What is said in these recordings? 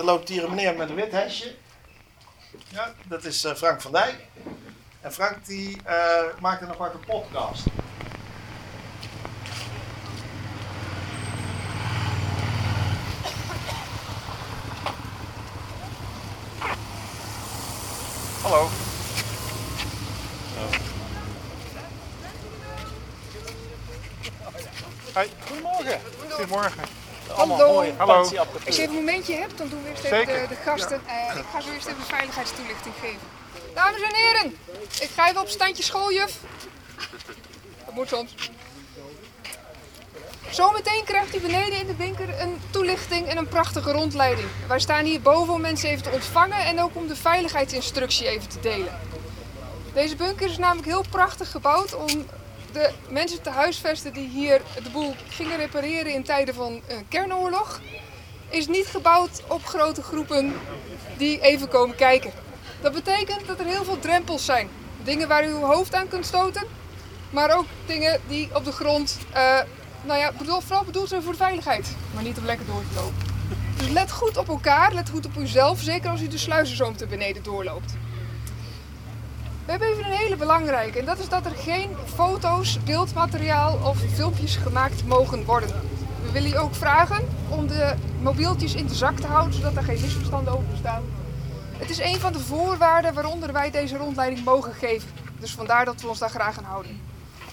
er loopt hier een meneer met een wit hesje. Ja, dat is eh, Frank van Dijk. En Frank die uh, maakt een aparte podcast. Hallo. Als je even een momentje hebt, dan doen we eerst even de, de gasten. Eh, ik ga zo eerst even een veiligheidstoelichting geven. Dames en heren, ik ga even op standje schooljuf. Dat moet soms. Zometeen krijgt u beneden in de bunker een toelichting en een prachtige rondleiding. Wij staan hier boven om mensen even te ontvangen en ook om de veiligheidsinstructie even te delen. Deze bunker is namelijk heel prachtig gebouwd om de mensen te huisvesten die hier de boel gingen repareren in tijden van een kernoorlog. Is niet gebouwd op grote groepen die even komen kijken. Dat betekent dat er heel veel drempels zijn. Dingen waar u uw hoofd aan kunt stoten, maar ook dingen die op de grond, eh, nou ja, bedoel, vooral bedoeld zijn voor de veiligheid, maar niet om lekker door te lopen. Dus let goed op elkaar, let goed op uzelf, zeker als u de sluizenzoom te beneden doorloopt. We hebben even een hele belangrijke en dat is dat er geen foto's, beeldmateriaal of filmpjes gemaakt mogen worden. We willen u ook vragen om de mobieltjes in de zak te houden, zodat er geen misverstanden over bestaan. Het is een van de voorwaarden waaronder wij deze rondleiding mogen geven. Dus vandaar dat we ons daar graag aan houden.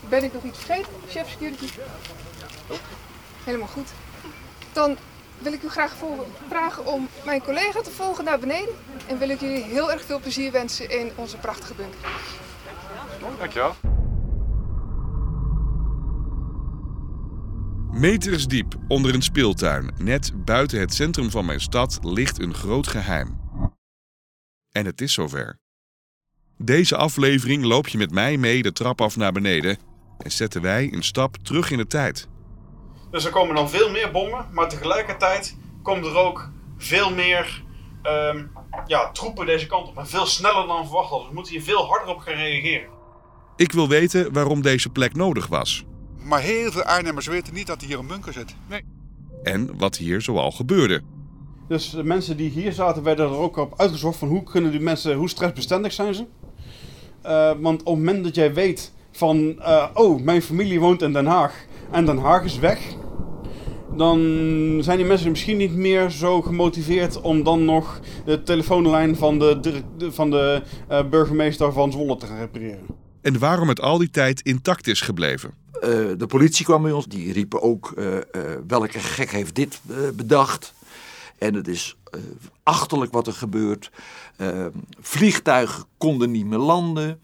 Ben ik nog iets vergeten, chef security? Helemaal goed. Dan wil ik u graag vragen om mijn collega te volgen naar beneden. En wil ik jullie heel erg veel plezier wensen in onze prachtige bunker. Dankjewel. Meters diep onder een speeltuin, net buiten het centrum van mijn stad, ligt een groot geheim. En het is zover. Deze aflevering loop je met mij mee de trap af naar beneden en zetten wij een stap terug in de tijd. Dus er komen dan veel meer bommen, maar tegelijkertijd komt er ook veel meer ehm, ja, troepen deze kant op. En veel sneller dan verwacht hadden. We moeten hier veel harder op gaan reageren. Ik wil weten waarom deze plek nodig was Maar heel veel Arnhemmers weten niet dat er hier een bunker zit. en wat hier zoal gebeurde. Dus de mensen die hier zaten, werden er ook op uitgezocht van hoe kunnen die mensen, hoe stressbestendig zijn ze. Eh, want op het moment dat jij weet van, eh, oh, mijn familie woont in Den Haag en Den Haag is weg, dan zijn die mensen misschien niet meer zo gemotiveerd om dan nog de telefoonlijn van de, van de eh, burgemeester van Zwolle te gaan repareren. En waarom het al die tijd intact is gebleven. Eh, de politie kwam bij ons. Die riepen ook, eh, eh, welke gek heeft dit bedacht? En het is eh, achterlijk wat er gebeurt. Eh, vliegtuigen konden niet meer landen.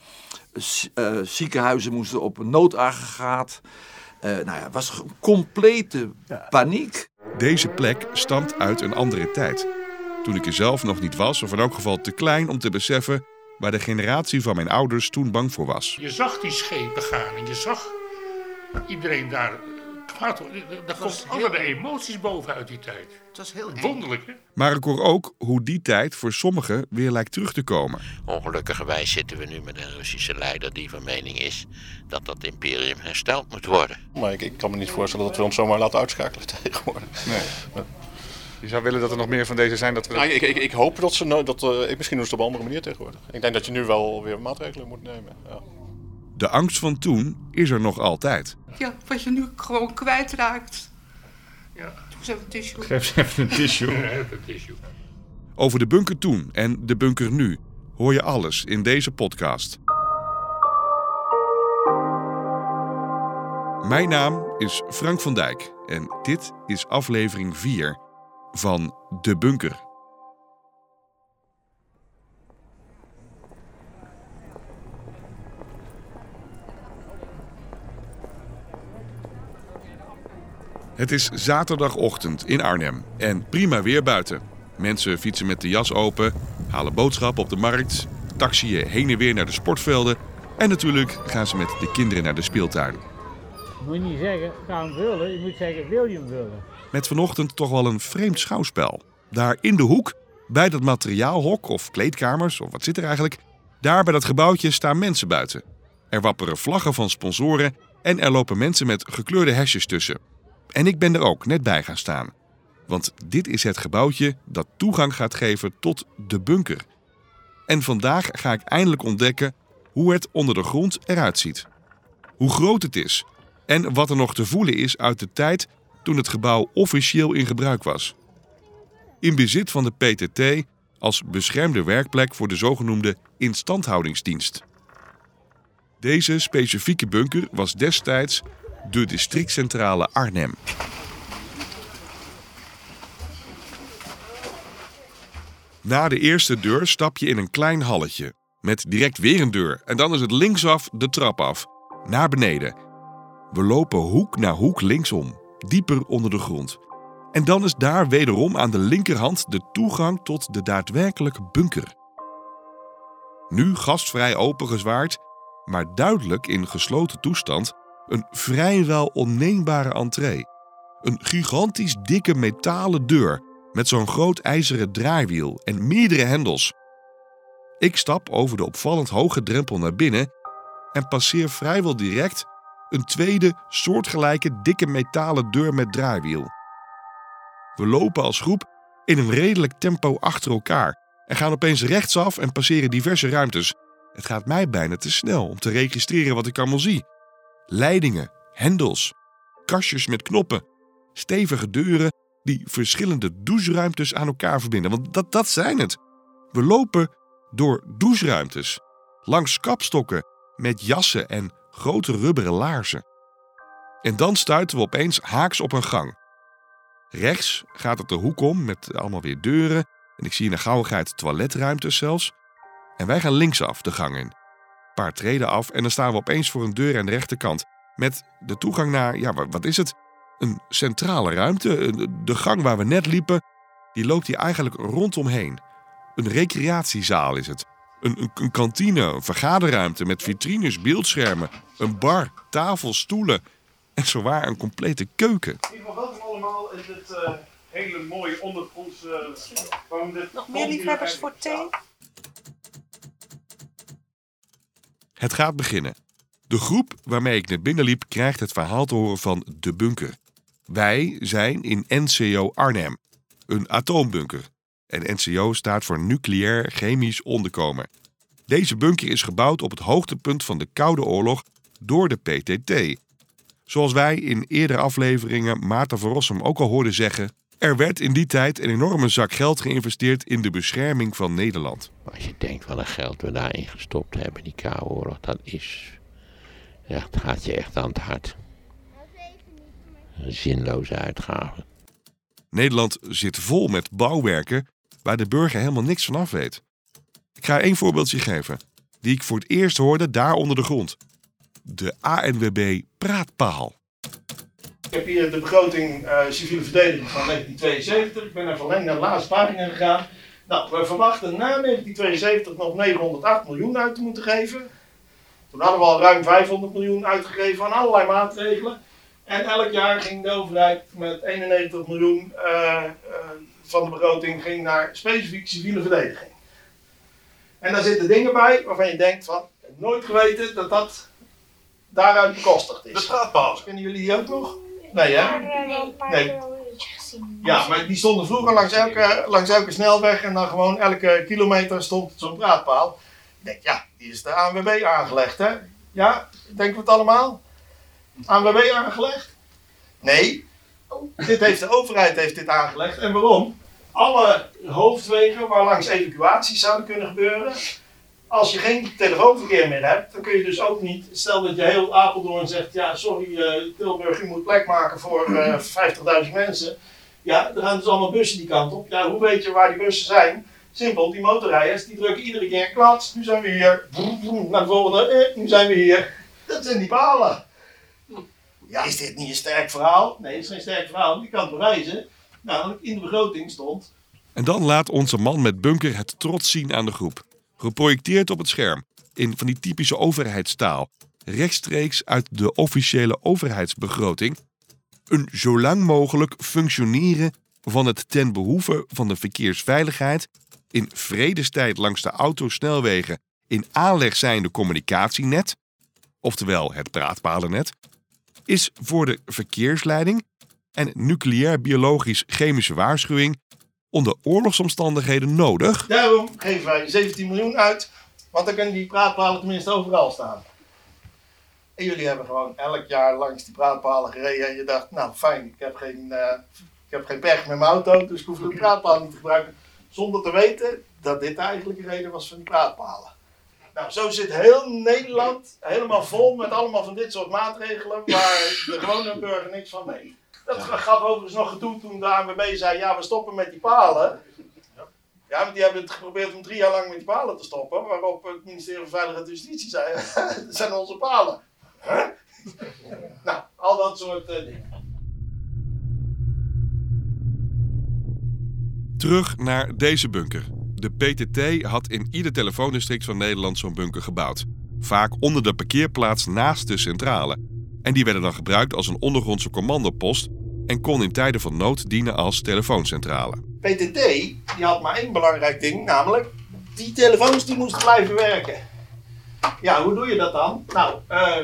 Eh, ziekenhuizen moesten op een noodaggregaat. Eh nou ja, het was een complete paniek. Deze plek stamt uit een andere tijd. Toen ik er zelf nog niet was, of in elk geval te klein om te beseffen waar de generatie van mijn ouders toen bang voor was. Je zag die schepen gaan en je zag iedereen daar Daar komt allerlei emoties boven uit die tijd. Het was heel. Wonderlijk, hè? Maar ik hoor ook hoe die tijd voor sommigen weer lijkt terug te komen. Ongelukkigerwijs zitten we nu met een Russische leider die van mening is dat dat imperium hersteld moet worden. Maar ik, ik kan me niet voorstellen dat we ons zomaar laten uitschakelen tegenwoordig. Je zou willen dat er nog meer van deze zijn dat we... Nou, ik, ik, ik hoop dat ze... Dat, eh, ik, misschien doen ze het op een andere manier tegenwoordig. Ik denk dat je nu wel weer maatregelen moet nemen. Ja. De angst van toen is er nog altijd. Ja, wat je nu gewoon kwijtraakt. Ja. Doe eens even een tissue. Geef ze even een tissue. Even een tissue. Over de bunker toen en de bunker nu hoor je alles in deze podcast. Mijn naam is Frank van Dijk en dit is aflevering 4 van De Bunker. Het is zaterdagochtend in Arnhem en prima weer buiten. Mensen fietsen met de jas open, halen boodschappen op de markt, taxiën heen en weer naar de sportvelden en natuurlijk gaan ze met de kinderen naar de speeltuin. moet je niet zeggen, ga hem vullen. Je moet zeggen, wil je hem vullen? Met vanochtend toch wel een vreemd schouwspel. Daar in de hoek, bij dat materiaalhok of kleedkamers, of wat zit er eigenlijk, daar bij dat gebouwtje staan mensen buiten. Er wapperen vlaggen van sponsoren en er lopen mensen met gekleurde hesjes tussen. En ik ben er ook net bij gaan staan. Want dit is het gebouwtje dat toegang gaat geven tot de bunker. En vandaag ga ik eindelijk ontdekken hoe het onder de grond eruit ziet. Hoe groot het is en wat er nog te voelen is uit de tijd toen het gebouw officieel in gebruik was. In bezit van de PTT als beschermde werkplek voor de zogenoemde instandhoudingsdienst. Deze specifieke bunker was destijds de districtcentrale Arnhem. Na de eerste deur stap je in een klein halletje. Met direct weer een deur. En dan is het linksaf de trap af. Naar beneden. We lopen hoek na hoek linksom. Dieper onder de grond. En dan is daar wederom aan de linkerhand de toegang tot de daadwerkelijke bunker. Nu gastvrij opengezwaard, maar duidelijk in gesloten toestand, een vrijwel onneembare entree. Een gigantisch dikke metalen deur met zo'n groot ijzeren draaiwiel en meerdere hendels. Ik stap over de opvallend hoge drempel naar binnen en passeer vrijwel direct een tweede soortgelijke dikke metalen deur met draaiwiel. We lopen als groep in een redelijk tempo achter elkaar en gaan opeens rechtsaf en passeren diverse ruimtes. Het gaat mij bijna te snel om te registreren wat ik allemaal zie. Leidingen, hendels, kastjes met knoppen, stevige deuren die verschillende doucheruimtes aan elkaar verbinden. Want dat, dat zijn het. We lopen door doucheruimtes, langs kapstokken met jassen en grote rubberen laarzen. En dan stuiten we opeens haaks op een gang. Rechts gaat het de hoek om met allemaal weer deuren. En ik zie in de gauwigheid toiletruimtes zelfs. En wij gaan linksaf de gang in. Paar treden af en dan staan we opeens voor een deur aan de rechterkant. Met de toegang naar, ja, wat is het? Een centrale ruimte. De gang waar we net liepen, die loopt hier eigenlijk rondomheen. Een recreatiezaal is het. Een, een, een kantine, een vergaderruimte met vitrines, beeldschermen, een bar, tafel, stoelen en zowaar een complete keuken. In ieder geval welkom allemaal in dit eh, hele mooie ondergronds... Uh, Nog meer liefhebbers voor thee? Het gaat beginnen. De groep waarmee ik naar binnen liep krijgt het verhaal te horen van de bunker. Wij zijn in NCO Arnhem, een atoombunker. En NCO staat voor Nucleair Chemisch Onderkomen. Deze bunker is gebouwd op het hoogtepunt van de Koude Oorlog door de PTT. Zoals wij in eerdere afleveringen Maarten van ook al hoorden zeggen, er werd in die tijd een enorme zak geld geïnvesteerd in de bescherming van Nederland. Als je denkt wat een geld we daarin gestopt hebben, die Koude Oorlog, dat is. Ja, het gaat je echt aan het hart. Een zinloze uitgave. Nederland zit vol met bouwwerken waar de burger helemaal niks van af weet. Ik ga één voorbeeldje geven, die ik voor het eerst hoorde daar onder de grond. De ANWB Praatpaal. Ik heb hier de begroting uh, civiele verdediging van 1972. Ik ben naar verlenging naar de laatste pagina gegaan. Nou, we verwachten na 1972 nog 908 miljoen uit te moeten geven. Toen hadden we al ruim 500 miljoen uitgegeven aan allerlei maatregelen. En elk jaar ging de overheid met 91 miljoen uh, uh, van de begroting ging naar specifiek civiele verdediging. En daar zitten dingen bij waarvan je denkt van, ik heb nooit geweten dat dat daaruit bekostigd is. De straatpaal. Kennen jullie die ook nog? Nee, hè? Nee. Ja, maar die stonden vroeger langs elke, langs elke snelweg en dan gewoon elke kilometer stond zo'n praatpaal. Ik denk, ja, die is de ANWB aangelegd, hè? Ja, denken we het allemaal? ANWB aangelegd? Nee. Dit heeft de overheid heeft dit aangelegd. En waarom? Alle hoofdwegen waar langs evacuaties zouden kunnen gebeuren. Als je geen telefoonverkeer meer hebt, dan kun je dus ook niet. Stel dat je heel Apeldoorn zegt: Ja, sorry, uh, Tilburg, u moet plek maken voor uh, 50.000 mensen. Ja, er gaan dus allemaal bussen die kant op. Ja, hoe weet je waar die bussen zijn? Simpel, die motorrijders die drukken iedere keer klats. Nu zijn we hier. Naar de volgende. Eh, nu zijn we hier. Dat zijn die palen. Ja, is dit niet een sterk verhaal? Nee, het is geen sterk verhaal. Je kan het bewijzen. Namelijk in de begroting stond. En dan laat onze man met bunker het trots zien aan de groep. Geprojecteerd op het scherm. In van die typische overheidstaal. Rechtstreeks uit de officiële overheidsbegroting. Een zo lang mogelijk functioneren van het ten behoeve van de verkeersveiligheid. In vredestijd langs de autosnelwegen in aanleg zijnde communicatienet. Oftewel het praatpalennet is voor de verkeersleiding en nucleair-biologisch-chemische waarschuwing onder oorlogsomstandigheden nodig? Daarom geven wij 17 miljoen uit, want dan kunnen die praatpalen tenminste overal staan. En jullie hebben gewoon elk jaar langs die praatpalen gereden en je dacht, nou fijn, ik heb geen, uh, ik heb geen pech met mijn auto, dus ik hoef de praatpalen niet te gebruiken. Zonder te weten dat dit eigenlijk de reden was van die praatpalen. Nou, zo zit heel Nederland helemaal vol met allemaal van dit soort maatregelen waar de gewone burger niks van weet. Dat gaf overigens nog gedoe toen de ANWB zei, ja we stoppen met die palen. Ja, want die hebben het geprobeerd om drie jaar lang met die palen te stoppen. Waarop het ministerie van Veiligheid en Justitie zei, dat zijn onze palen. Huh? nou, al dat soort uh, dingen. Terug naar deze bunker. De PTT had in ieder telefoondistrict van Nederland zo'n bunker gebouwd. Vaak onder de parkeerplaats naast de centrale. En die werden dan gebruikt als een ondergrondse commandopost en kon in tijden van nood dienen als telefooncentrale. PTT die had maar één belangrijk ding, namelijk die telefoons die moesten blijven werken. Ja, hoe doe je dat dan? Nou, uh,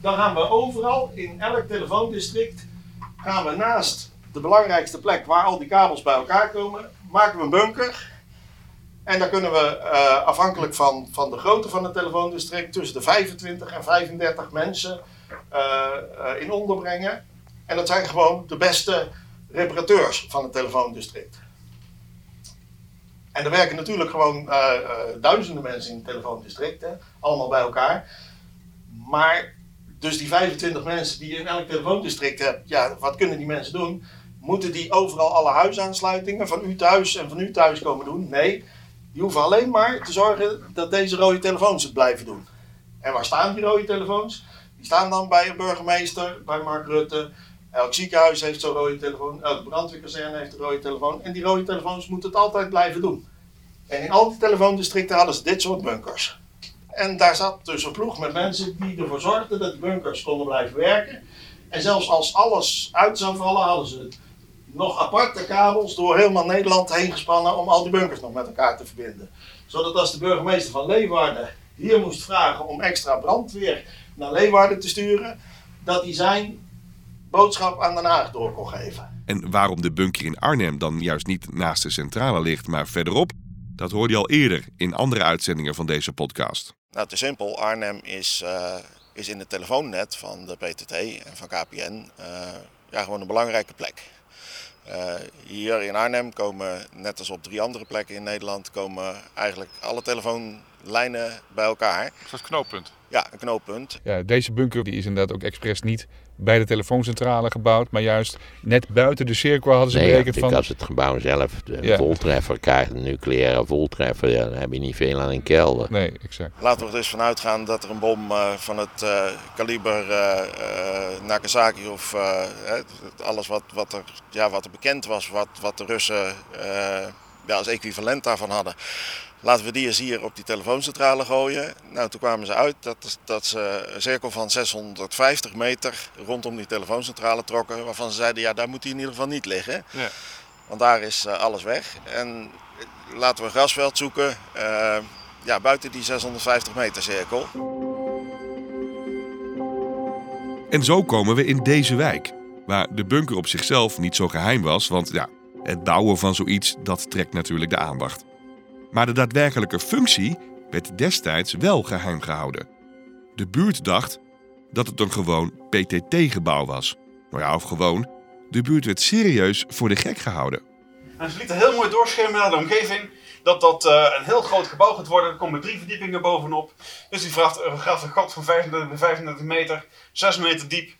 dan gaan we overal in elk telefoondistrict gaan we naast de belangrijkste plek waar al die kabels bij elkaar komen, maken we een bunker. En daar kunnen we uh, afhankelijk van, van de grootte van het telefoondistrict tussen de 25 en 35 mensen uh, uh, in onderbrengen. En dat zijn gewoon de beste reparateurs van het telefoondistrict. En er werken natuurlijk gewoon duizenden mensen in het telefoondistrict, allemaal bij elkaar. Maar dus die 25 mensen die je in elk telefoondistrict hebt, ja, wat kunnen die mensen doen? Moeten die overal alle huisaansluitingen van u thuis en van u thuis komen doen? Nee, die hoeven alleen maar te zorgen dat deze rode telefoons het blijven doen. En waar staan die rode telefoons? Die staan dan bij een burgemeester, bij Mark Rutte. Elk ziekenhuis heeft zo'n rode telefoon, elke brandweerkazerne heeft een rode telefoon. En die rode telefoons moeten het altijd blijven doen. En in al die telefoondistricten hadden ze dit soort bunkers. En daar zat dus een ploeg met mensen die ervoor zorgden dat die bunkers konden blijven werken. En zelfs als alles uit zou vallen, hadden ze nog aparte kabels door helemaal Nederland heen gespannen om al die bunkers nog met elkaar te verbinden. Zodat als de burgemeester van Leeuwarden hier moest vragen om extra brandweer naar Leeuwarden te sturen, dat hij zijn boodschap aan Den Haag door kon geven. En waarom de bunker in Arnhem dan juist niet naast de centrale ligt, maar verderop, dat hoorde je al eerder in andere uitzendingen van deze podcast. Nou, te simpel. Arnhem is, uh, is in het telefoonnet van de PTT en van KPN uh, ja, gewoon een belangrijke plek. Uh, hier in Arnhem komen, net als op drie andere plekken in Nederland, komen eigenlijk alle telefoonlijnen bij elkaar. Dat is een knooppunt. Ja, een knooppunt. Ja, deze bunker die is inderdaad ook expres niet bij de telefooncentrale gebouwd, maar juist net buiten de cirkel hadden ze nee, berekend van... van... als het gebouw zelf de ja. voltreffer krijgt, een nucleaire voltreffer, ja, dan heb je niet veel aan een kelder. Nee, exact. Laten we er dus vanuit gaan dat er een bom uh, van het uh, kaliber uh, Nagasaki of alles wat, wat, er, ja, wat er bekend was, wat, wat de Russen ja, als equivalent daarvan hadden, laten we die eens hier op die telefooncentrale gooien. Nou, toen kwamen ze uit dat, dat ze een cirkel van 650 meter rondom die telefooncentrale trokken. Waarvan ze zeiden, ja, daar moet hij in ieder geval niet liggen. Ja. Want daar is uh, alles weg. En laten we een grasveld zoeken uh, ja, buiten die 650 meter cirkel. En zo komen we in deze wijk. Waar de bunker op zichzelf niet zo geheim was, want ja, het bouwen van zoiets, dat trekt natuurlijk de aandacht. Maar de daadwerkelijke functie werd destijds wel geheim gehouden. De buurt dacht dat het een gewoon PTT-gebouw was. Nou ja, of gewoon, de buurt werd serieus voor de gek gehouden. En ze lieten heel mooi doorschemeren naar de omgeving dat dat uh, een heel groot gebouw gaat worden. Er komen drie verdiepingen bovenop. Dus die vraagt, een gat van 35 bij 35 meter, 6 meter diep.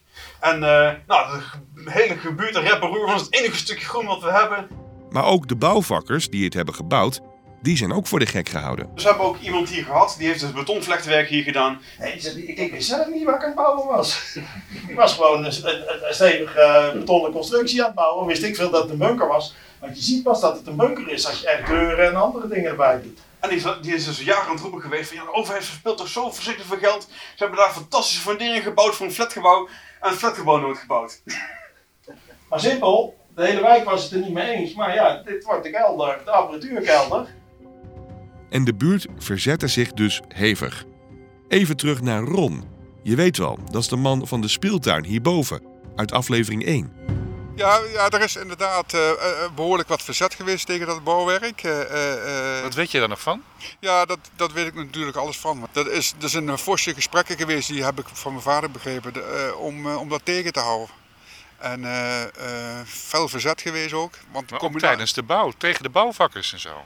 En uh, nou, de hele gebuurt en repperoer was het enige stukje groen wat we hebben. Maar ook de bouwvakkers die het hebben gebouwd, die zijn ook voor de gek gehouden. Dus we hebben ook iemand hier gehad, die heeft dus betonvlekwerk hier gedaan. Nee, ik, ik wist zelf niet waar ik aan het bouwen was. ik was gewoon een, een, een stevige uh, betonnen constructie aan het bouwen. Wist ik veel dat het een bunker was. Want je ziet pas dat het een bunker is als je er deuren en andere dingen erbij doet. En die, die is dus jaren aan het roepen geweest van ja, de overheid verspilt toch zo verschrikkelijk veel geld. Ze hebben daar fantastische funderingen gebouwd voor een flatgebouw. En het flatgebouw nooit gebouwd. maar simpel, de hele wijk was het er niet mee eens. Maar ja, dit wordt de kelder, de apparatuurkelder. En de buurt verzette zich dus hevig. Even terug naar Ron. Je weet wel, dat is de man van de speeltuin hierboven, uit aflevering 1. Ja, ja, er is inderdaad eh, eh, behoorlijk wat verzet geweest tegen dat bouwwerk. Eh, Wat weet je daar nog van? Ja, dat, dat weet ik natuurlijk alles van. Dat is, er zijn forse gesprekken geweest, die heb ik van mijn vader begrepen, eh, om, eh, om dat tegen te houden. En eh, eh, fel verzet geweest ook. Want Maar ook tijdens de bouw, tegen de bouwvakkers en zo.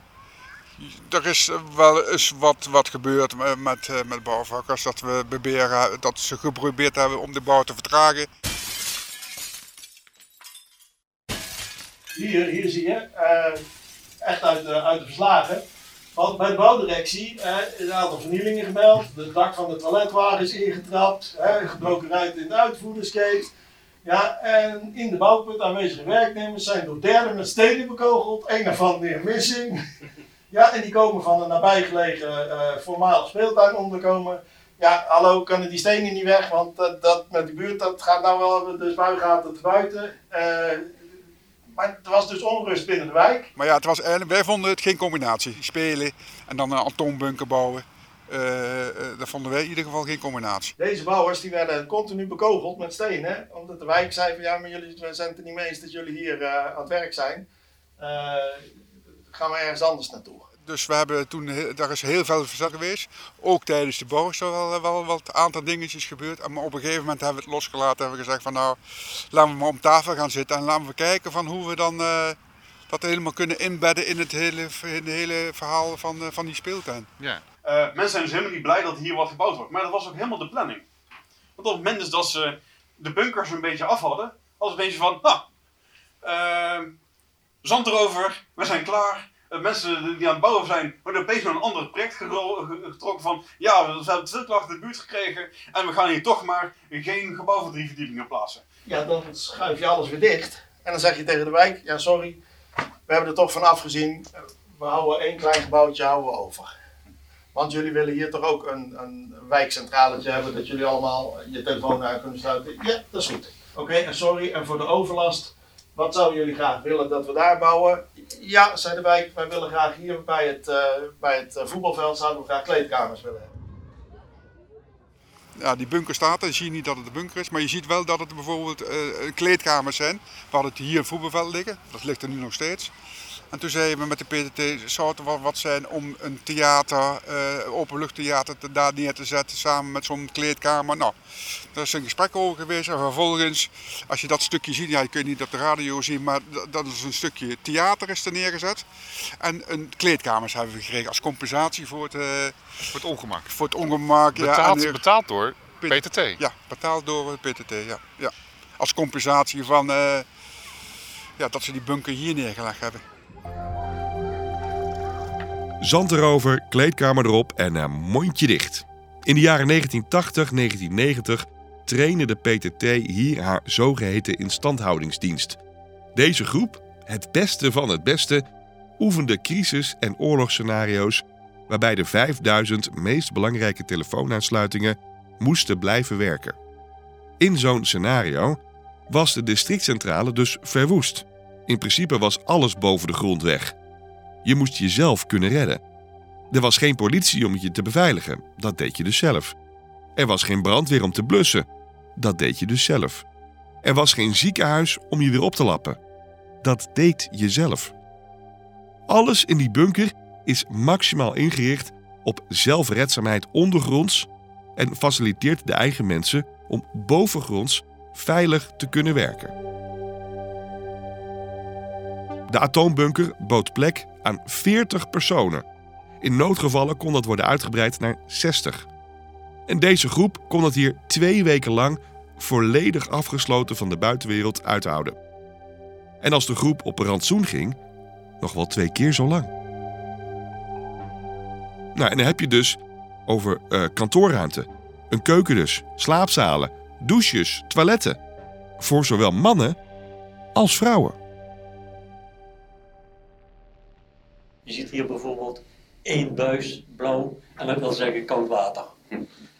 Er is wel eens wat, wat gebeurd met, met, eh, met bouwvakkers. Dat, we proberen, dat ze geprobeerd hebben om de bouw te vertragen. Hier, hier zie je, eh, echt uit de, uit de verslagen. Want bij de bouwdirectie eh, is een aantal vernielingen gemeld. Het dak van de toiletwagen is ingetrapt. gebroken ruiten in de uitvoerderskeet. Ja, en in de bouwput aanwezige werknemers zijn door derden met stenen bekogeld. Een daarvan weer missing. Ja, en die komen van een nabijgelegen eh voormalig speeltuin onderkomen. Ja, hallo, kunnen die stenen niet weg? Want dat met de buurt, dat gaat nou wel de spuigaten te buiten. Maar er was dus onrust binnen de wijk. Maar ja, het was wij vonden het geen combinatie. Spelen en dan een atoombunker bouwen. Eh, dat vonden wij in ieder geval geen combinatie. Deze bouwers die werden continu bekogeld met stenen. Omdat de wijk zei van ja, maar jullie zijn het er niet mee eens dat jullie hier eh, aan het werk zijn. Gaan we ergens anders naartoe. Dus we hebben toen, daar is heel veel verzet geweest. Ook tijdens de bouw is er wel, wel, wel een aantal dingetjes gebeurd. Maar op een gegeven moment hebben we het losgelaten. Hebben we gezegd van nou, laten we maar om tafel gaan zitten. En laten we kijken van hoe we dan eh, dat helemaal kunnen inbedden in het hele, in het hele verhaal van, eh, van die speeltuin. Ja. Eh, mensen zijn dus helemaal niet blij dat hier wat gebouwd wordt. Maar dat was ook helemaal de planning. Want op het moment dus dat ze de bunkers een beetje af hadden, was het een beetje van, nou, ehm, zand erover, we zijn klaar. Eh, mensen die aan het bouwen zijn, worden opeens naar een ander project getrokken van, ja, we hebben achter de buurt gekregen en we gaan hier toch maar geen gebouw van drie verdiepingen plaatsen. Ja, dan schuif je alles weer dicht. En dan zeg je tegen de wijk, ja sorry, we hebben er toch van afgezien. We houden één klein gebouwtje houden we over. Want jullie willen hier toch ook een, een wijkcentraletje hebben, dat jullie allemaal je telefoon aan kunnen sluiten. Ja, dat is goed. Oké, en sorry, en voor de overlast, wat zouden jullie graag willen dat we daar bouwen? Ja, zei de wijk, wij willen graag hier bij het, eh, bij het eh, voetbalveld zouden we graag kleedkamers willen hebben. Ja, die bunker staat er. Je ziet niet dat het een bunker is. Maar je ziet wel dat het bijvoorbeeld eh, kleedkamers zijn. Hadden het hier voetbalveld liggen. Dat ligt er nu nog steeds. En toen zeiden we met de PTT, zou het wel wat zijn om een theater, eh openluchttheater te, daar neer te zetten samen met zo'n kleedkamer. Nou, daar is een gesprek over geweest. En vervolgens, als je dat stukje ziet, ja, je kunt niet op de radio zien, maar dat is een stukje theater is er neergezet. En een kleedkamers hebben we gekregen als compensatie voor het, eh, voor het ongemak. Voor het ongemak, ja. Betaald, en- betaald door PTT. ja, betaald door PTT, ja. ja. Als compensatie van eh, ja, dat ze die bunker hier neergelegd hebben. Zand erover, kleedkamer erop en een mondje dicht. In de jaren 1980-1990 trainde de PTT hier haar zogeheten instandhoudingsdienst. Deze groep, het beste van het beste, oefende crisis- en oorlogsscenario's waarbij de 5000 meest belangrijke telefoonaansluitingen moesten blijven werken. In zo'n scenario was de districtcentrale dus verwoest. In principe was alles boven de grond weg. Je moest jezelf kunnen redden. Er was geen politie om je te beveiligen, dat deed je dus zelf. Er was geen brandweer om te blussen, dat deed je dus zelf. Er was geen ziekenhuis om je weer op te lappen, dat deed je zelf. Alles in die bunker is maximaal ingericht op zelfredzaamheid ondergronds en faciliteert de eigen mensen om bovengronds veilig te kunnen werken. De atoombunker bood plek aan 40 personen. In noodgevallen kon dat worden uitgebreid naar 60. En deze groep kon het hier twee weken lang volledig afgesloten van de buitenwereld uithouden. En als de groep op rantsoen ging, nog wel twee keer zo lang. Nou, en dan heb je dus over eh, kantoorruimte, een keuken dus, slaapzalen, douches, toiletten. Voor zowel mannen als vrouwen. Je ziet hier bijvoorbeeld één buis blauw en dat wil zeggen koud water.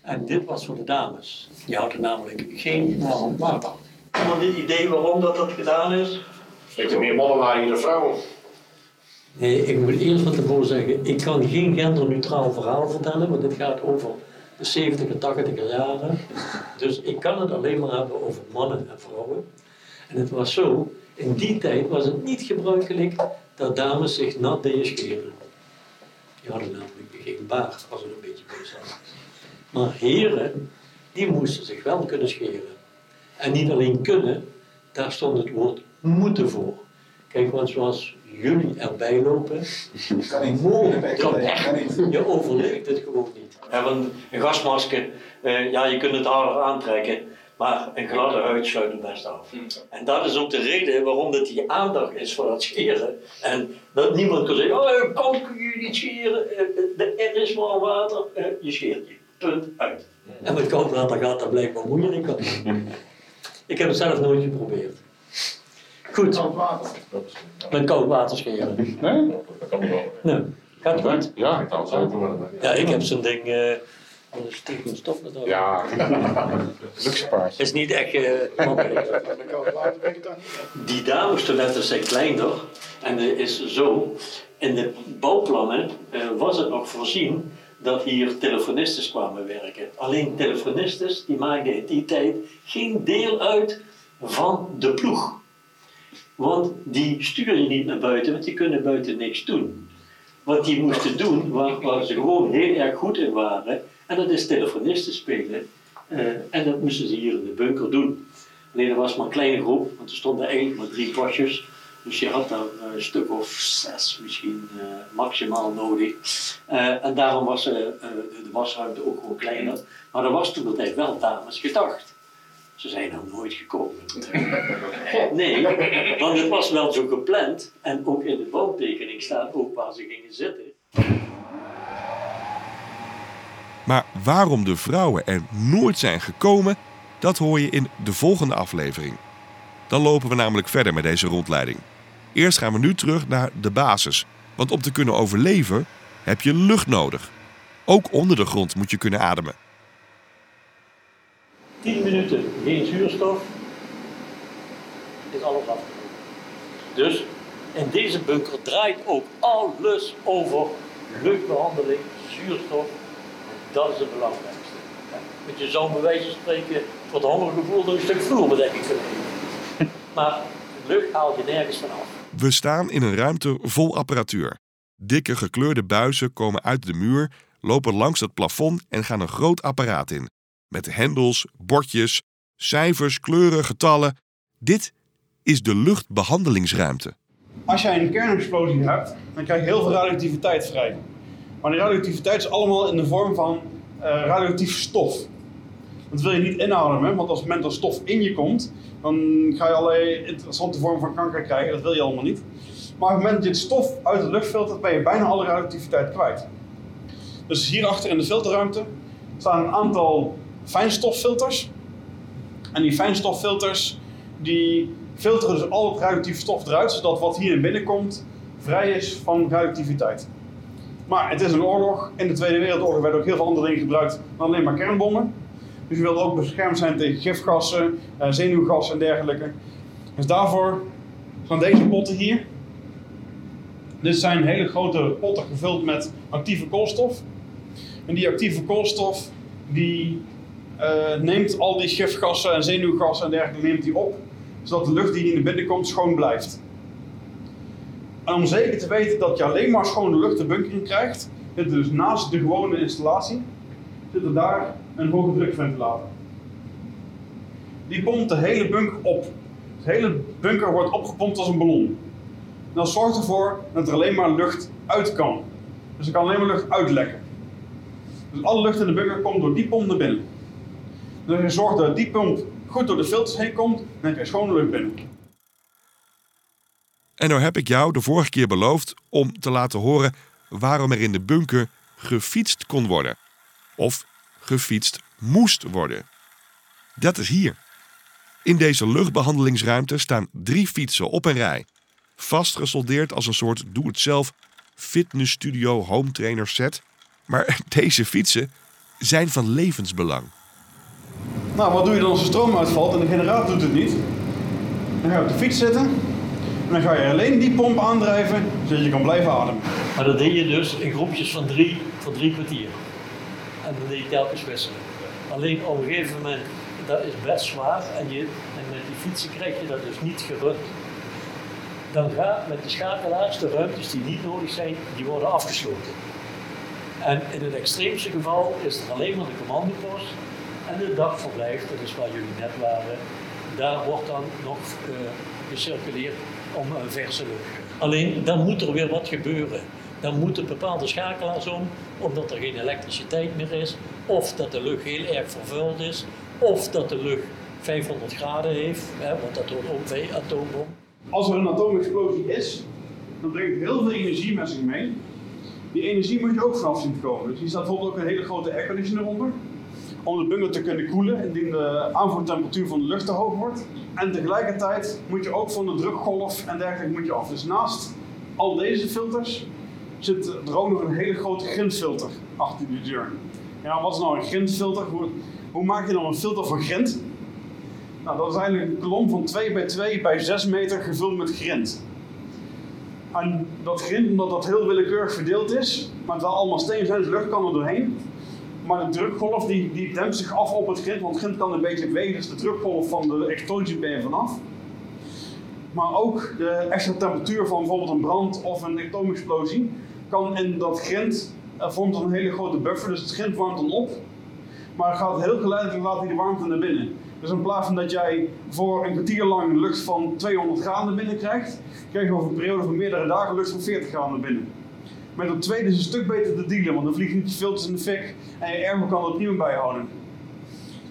En dit was voor de dames. Die hadden namelijk geen warm water. Iemand een idee waarom dat, dat gedaan is? Ik heb meer mannen waren dan vrouwen. Nee, ik moet eerst van tevoren zeggen, ik kan geen genderneutraal verhaal vertellen, want dit gaat over de 70 en 80 jaren. Dus ik kan het alleen maar hebben over mannen en vrouwen. En het was zo, In die tijd was het niet gebruikelijk dat dames zich nat deden scheren. Die hadden namelijk geen baard als er een beetje zat. Maar heren, die moesten zich wel kunnen scheren. En niet alleen kunnen, daar stond het woord moeten voor. Kijk, want zoals jullie erbij lopen, Kan niet. Mooi, Kan kan niet. echt. Kan niet. Je overleeft het gewoon niet. Ja, want een gasmasker, eh, ja, je kunt het harder aantrekken, maar een gladde huid sluit het best af. En dat is ook de reden waarom dat die aandacht is voor dat scheren. En dat niemand kan zeggen, oh, koud kun je niet scheren, eh, eh, er is warm water, eh, je scheert je. Punt, uit. En met koud water gaat dat blijkbaar moeilijk. Ik heb het zelf nooit geprobeerd. Goed. Met koud water scheren. Nee? Dat kan wel. Nee. Gaat het goed? Ja, dat kan zo. Ja, ik heb zo'n ding. eh wat een stiekende stof met Ja, luxe paardje. Is niet echt eh, makkelijk. Die damestoiletten zijn kleiner en het is zo. In de bouwplannen eh, was het nog voorzien dat hier telefonistes kwamen werken. Alleen telefonistes die maakten in die tijd geen deel uit van de ploeg. Want die stuur je niet naar buiten, want die kunnen buiten niks doen. Wat die moesten doen, waar, waar ze gewoon heel erg goed in waren, en dat is telefonisten spelen. Eh, en dat moesten ze hier in de bunker doen. Alleen er was maar een kleine groep, want er stonden eigenlijk maar drie postjes. Dus je had daar eh, een stuk of zes misschien eh, maximaal nodig. Eh, en daarom was eh, eh, de wasruimte ook gewoon kleiner. Maar er was toen de tijd wel dames gedacht. Ze zijn er nooit gekomen. God, nee, want het was wel zo gepland. En ook in de bouwtekening staat ook waar ze gingen zitten. Maar waarom de vrouwen er nooit zijn gekomen, dat hoor je in de volgende aflevering. Dan lopen we namelijk verder met deze rondleiding. Eerst gaan we nu terug naar de basis. Want om te kunnen overleven heb je lucht nodig. Ook onder de grond moet je kunnen ademen. 10 minuten geen zuurstof, is alles afgelopen. Dus in deze bunker draait ook alles over luchtbehandeling, zuurstof. Dat is het belangrijkste. Ja, Want je zou bij wijze van spreken voor het hongergevoel nog een stuk vloerbedekking kunnen nemen. Maar lucht haal je nergens vanaf. We staan in een ruimte vol apparatuur. Dikke gekleurde buizen komen uit de muur, lopen langs het plafond en gaan een groot apparaat in. Met hendels, bordjes, cijfers, kleuren, getallen. Dit is de luchtbehandelingsruimte. Als jij een kernexplosie hebt, dan krijg je heel veel radioactiviteit vrij. Maar die radioactiviteit is allemaal in de vorm van eh radioactief stof. Dat wil je niet inademen, want als dat stof in je komt, dan ga je allerlei interessante vormen van kanker krijgen. Dat wil je allemaal niet. Maar op het moment dat je het stof uit de lucht filtert, ben je bijna alle radioactiviteit kwijt. Dus hierachter in de filterruimte staan een aantal fijnstoffilters. En die fijnstoffilters die filteren dus al het radioactieve stof eruit, zodat wat hier binnen komt vrij is van radioactiviteit. Maar het is een oorlog. In de Tweede Wereldoorlog werden ook heel veel andere dingen gebruikt dan alleen maar kernbommen. Dus je wil ook beschermd zijn tegen gifgassen, eh, zenuwgassen en dergelijke. Dus daarvoor zijn deze potten hier. Dit zijn hele grote potten gevuld met actieve koolstof. En die actieve koolstof die eh, neemt al die gifgassen en zenuwgassen en dergelijke neemt die op, zodat de lucht die hier naar binnen komt schoon blijft. En om zeker te weten dat je alleen maar schone lucht de bunker in krijgt, zit dus naast de gewone installatie, zit er daar een hoge drukventilator. Die pompt de hele bunker op. De hele bunker wordt opgepompt als een ballon. Dat zorgt ervoor dat er alleen maar lucht uit kan. Dus er kan alleen maar lucht uitlekken. Dus alle lucht in de bunker komt door die pomp naar binnen. Dus je zorgt dat die pomp goed door de filters heen komt, dan heb je schone lucht binnen. En nou heb ik jou de vorige keer beloofd om te laten horen waarom er in de bunker gefietst kon worden. Of gefietst moest worden. Dat is hier. In deze luchtbehandelingsruimte staan drie fietsen op een rij. Vastgesoldeerd als een soort doe-het-zelf fitnessstudio home trainer set. Maar deze fietsen zijn van levensbelang. Nou, wat doe je dan als de stroom uitvalt en de generator doet het niet? Dan ga je op de fiets zitten dan ga je alleen die pomp aandrijven zodat je kan blijven ademen. Maar dat deed je dus in groepjes van drie, voor drie kwartier. En dan deed je telkens wisselen. Alleen op een gegeven moment, dat is best zwaar. En, je, en met die fietsen krijg je dat dus niet gerund. dan gaat met de schakelaars de ruimtes die niet nodig zijn, die worden afgesloten. En in het extreemste geval is er alleen maar de commandopost en het dagverblijf, dat is waar jullie net waren, daar wordt dan nog uh, gecirculeerd om een verse lucht. Alleen dan moet er weer wat gebeuren. Dan moeten bepaalde schakelaars om, omdat er geen elektriciteit meer is, of dat de lucht heel erg vervuild is, of dat de lucht 500 graden heeft, hè, want dat hoort ook bij atoombom. Als er een atoomexplosie is, dan brengt heel veel energie met zich mee. Die energie moet je ook vanaf zien te komen. Dus hier staat bijvoorbeeld ook een hele grote airconditioner onder. Om de bunker te kunnen koelen indien de aanvoertemperatuur van de lucht te hoog wordt. En tegelijkertijd moet je ook van de drukgolf en dergelijke moet je af. Dus naast al deze filters zit er ook nog een hele grote grindfilter achter de deur. Ja, wat is nou een grindfilter? Hoe, hoe maak je nou een filter voor grind? Nou, dat is eigenlijk een kolom van 2 bij 2 bij 6 meter gevuld met grind. En dat grind, omdat dat heel willekeurig verdeeld is, maar het wel allemaal steen zijn, lucht kan er doorheen. Maar de drukgolf die, die dempt zich af op het grind, want het kan een beetje wegen, dus de drukgolf van de explosie ben vanaf. Maar ook de extra temperatuur van bijvoorbeeld een brand of een atoomexplosie kan in dat grind, er vormt een hele grote buffer, dus het grind warmt dan op. Maar gaat heel geleidelijk laat hij de warmte naar binnen. Dus in plaats van dat jij voor een kwartier lang lucht van 200 graden binnen krijgt, krijg je over een periode van meerdere dagen lucht van 40 graden binnen. Met dat tweede is een stuk beter te dealen, want dan vliegt niet filters in de fik en je airco kan er opnieuw bijhouden.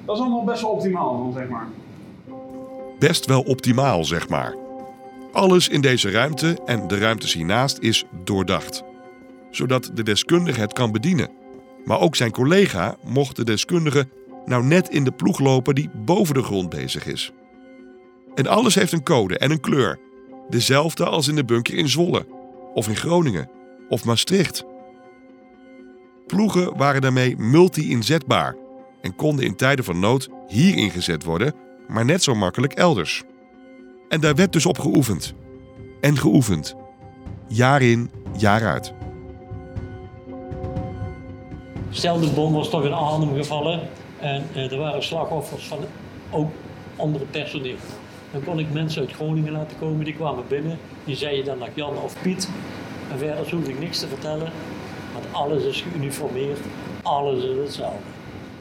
Dat is allemaal best wel optimaal zeg maar. Best wel optimaal, zeg maar. Alles in deze ruimte en de ruimtes hiernaast is doordacht. Zodat de deskundige het kan bedienen. Maar ook zijn collega mocht de deskundige nou net in de ploeg lopen die boven de grond bezig is. En alles heeft een code en een kleur. Dezelfde als in de bunker in Zwolle, of in Groningen, of Maastricht. Ploegen waren daarmee multi-inzetbaar en konden in tijden van nood hier ingezet worden, maar net zo makkelijk elders. En daar werd dus op geoefend. En geoefend. Jaar in, jaar uit. Stel de bom was toch in Arnhem gevallen en uh, er waren slachtoffers van ook andere personeel. Dan kon ik mensen uit Groningen laten komen, die kwamen binnen. Die zeiden dan naar Jan of Piet. En verder hoefde ik niks te vertellen, want alles is geuniformeerd, alles is hetzelfde.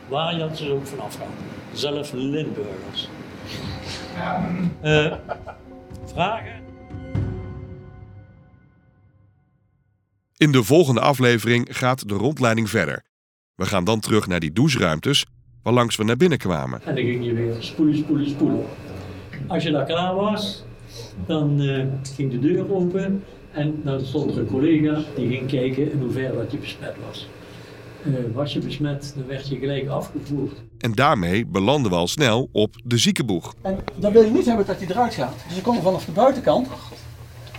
Waar je ze ook vanaf gaan. Zelf Limburgers. Uh, vragen? In de volgende aflevering gaat de rondleiding verder. We gaan dan terug naar die doucheruimtes waarlangs we naar binnen kwamen. En dan ging je weer spoelen, spoelen, spoelen. Als je daar klaar was, dan uh, ging de deur open en dan stond er een collega die ging kijken in hoeverre dat je besmet was. Uh, was je besmet, dan werd je gelijk afgevoerd. En daarmee belanden we al snel op de ziekenboeg. En dan wil je niet hebben dat hij eruit gaat. Dus ze konden vanaf de buitenkant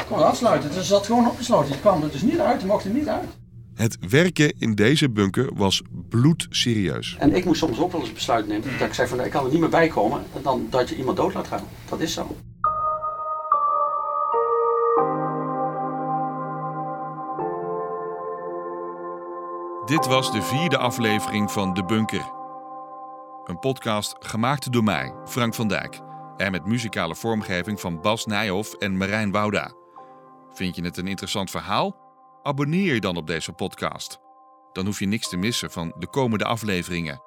kon afsluiten. Dus ze zat gewoon opgesloten. Je kwam er dus niet uit, je mocht er niet uit. Het werken in deze bunker was bloedserieus. En ik moest soms ook wel eens besluit nemen. Dat ik zei van ik kan er niet meer bij komen dan dat je iemand dood laat gaan. Dat is zo. Dit was de vierde aflevering van De Bunker. Een podcast gemaakt door mij, Frank van Dijk. En met muzikale vormgeving van Bas Nijhoff en Marijn Wouda. Vind je het een interessant verhaal? Abonneer je dan op deze podcast. Dan hoef je niks te missen van de komende afleveringen.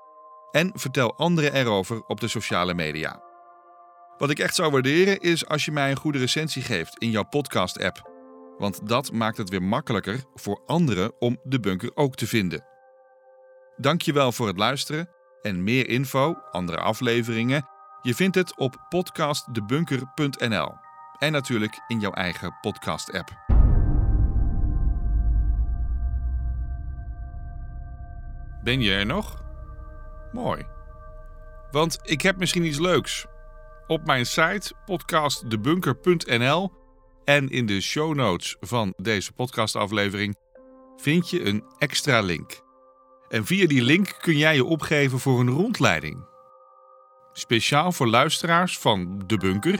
En vertel anderen erover op de sociale media. Wat ik echt zou waarderen is als je mij een goede recensie geeft in jouw podcast-app. Want dat maakt het weer makkelijker voor anderen om de bunker ook te vinden. Dankjewel voor het luisteren en meer info, andere afleveringen, je vindt het op podcastdebunker.nl en natuurlijk in jouw eigen podcast-app. Ben je er nog? Mooi. Want ik heb misschien iets leuks. Op mijn site podcastdebunker.nl en in de show notes van deze podcastaflevering vind je een extra link. En via die link kun jij je opgeven voor een rondleiding. Speciaal voor luisteraars van De Bunker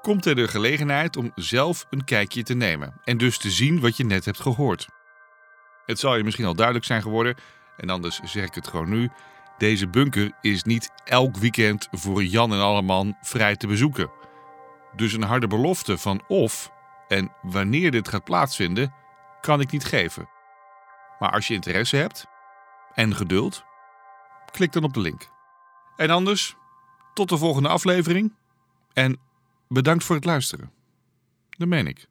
komt er de gelegenheid om zelf een kijkje te nemen en dus te zien wat je net hebt gehoord. Het zal je misschien al duidelijk zijn geworden en anders zeg ik het gewoon nu. Deze bunker is niet elk weekend voor Jan en Alleman vrij te bezoeken. Dus een harde belofte van of En wanneer dit gaat plaatsvinden, kan ik niet geven. Maar als je interesse hebt en geduld, klik dan op de link. En anders, tot de volgende aflevering en bedankt voor het luisteren. Dat meen ik.